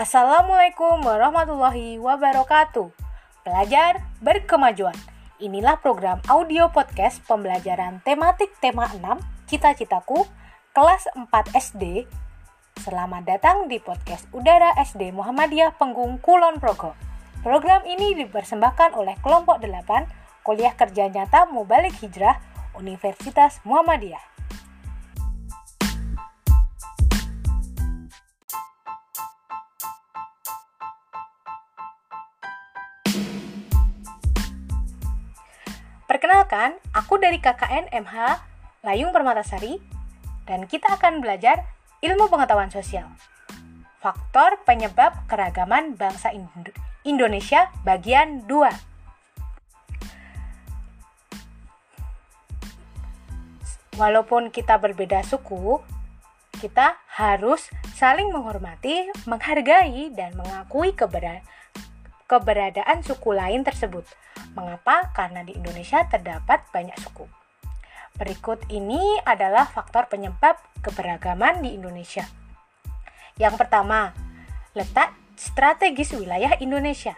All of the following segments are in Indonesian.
Assalamualaikum warahmatullahi wabarakatuh. Belajar berkemajuan. Inilah program audio podcast pembelajaran tematik tema 6 Cita-citaku kelas 4 SD. Selamat datang di podcast Udara SD Muhammadiyah Penggung Kulon Progo. Program ini dipersembahkan oleh kelompok 8 Kuliah Kerja Nyata Mubalik Hijrah Universitas Muhammadiyah. Perkenalkan, aku dari KKN MH Layung Permatasari dan kita akan belajar ilmu pengetahuan sosial. Faktor penyebab keragaman bangsa Indonesia bagian 2. Walaupun kita berbeda suku, kita harus saling menghormati, menghargai, dan mengakui keberadaan suku lain tersebut Mengapa? Karena di Indonesia terdapat banyak suku. Berikut ini adalah faktor penyebab keberagaman di Indonesia. Yang pertama, letak strategis wilayah Indonesia.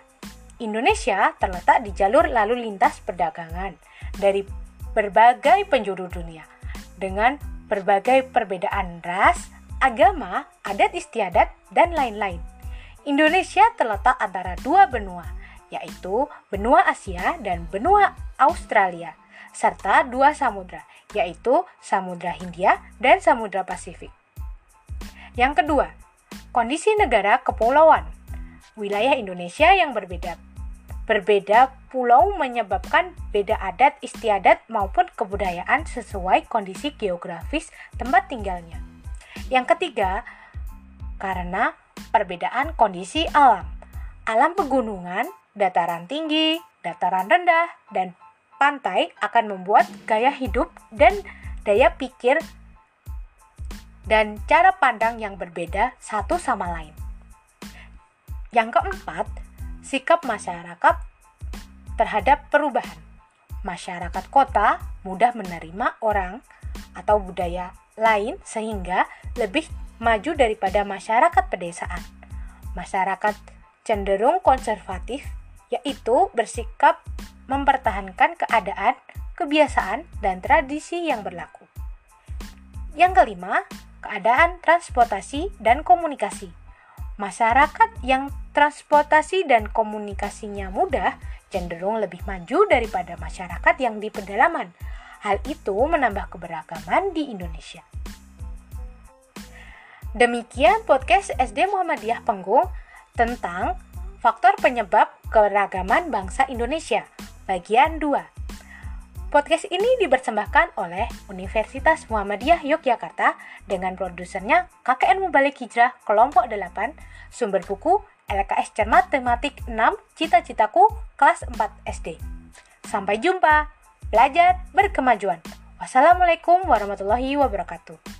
Indonesia terletak di jalur lalu lintas perdagangan dari berbagai penjuru dunia dengan berbagai perbedaan ras, agama, adat istiadat, dan lain-lain. Indonesia terletak antara dua benua, yaitu benua Asia dan benua Australia, serta dua samudra, yaitu Samudra Hindia dan Samudra Pasifik. Yang kedua, kondisi negara kepulauan. Wilayah Indonesia yang berbeda berbeda pulau menyebabkan beda adat istiadat maupun kebudayaan sesuai kondisi geografis tempat tinggalnya. Yang ketiga, karena perbedaan kondisi alam. Alam pegunungan dataran tinggi, dataran rendah, dan pantai akan membuat gaya hidup dan daya pikir dan cara pandang yang berbeda satu sama lain. Yang keempat, sikap masyarakat terhadap perubahan. Masyarakat kota mudah menerima orang atau budaya lain sehingga lebih maju daripada masyarakat pedesaan. Masyarakat cenderung konservatif yaitu bersikap mempertahankan keadaan, kebiasaan, dan tradisi yang berlaku. Yang kelima, keadaan transportasi dan komunikasi. Masyarakat yang transportasi dan komunikasinya mudah cenderung lebih maju daripada masyarakat yang di pedalaman. Hal itu menambah keberagaman di Indonesia. Demikian podcast SD Muhammadiyah Penggung tentang faktor penyebab Keragaman Bangsa Indonesia, bagian 2. Podcast ini dipersembahkan oleh Universitas Muhammadiyah Yogyakarta dengan produsernya KKN Mubalik Hijrah kelompok 8, sumber buku LKS Cermat Tematik 6 Cita-citaku kelas 4 SD. Sampai jumpa, belajar berkemajuan. Wassalamualaikum warahmatullahi wabarakatuh.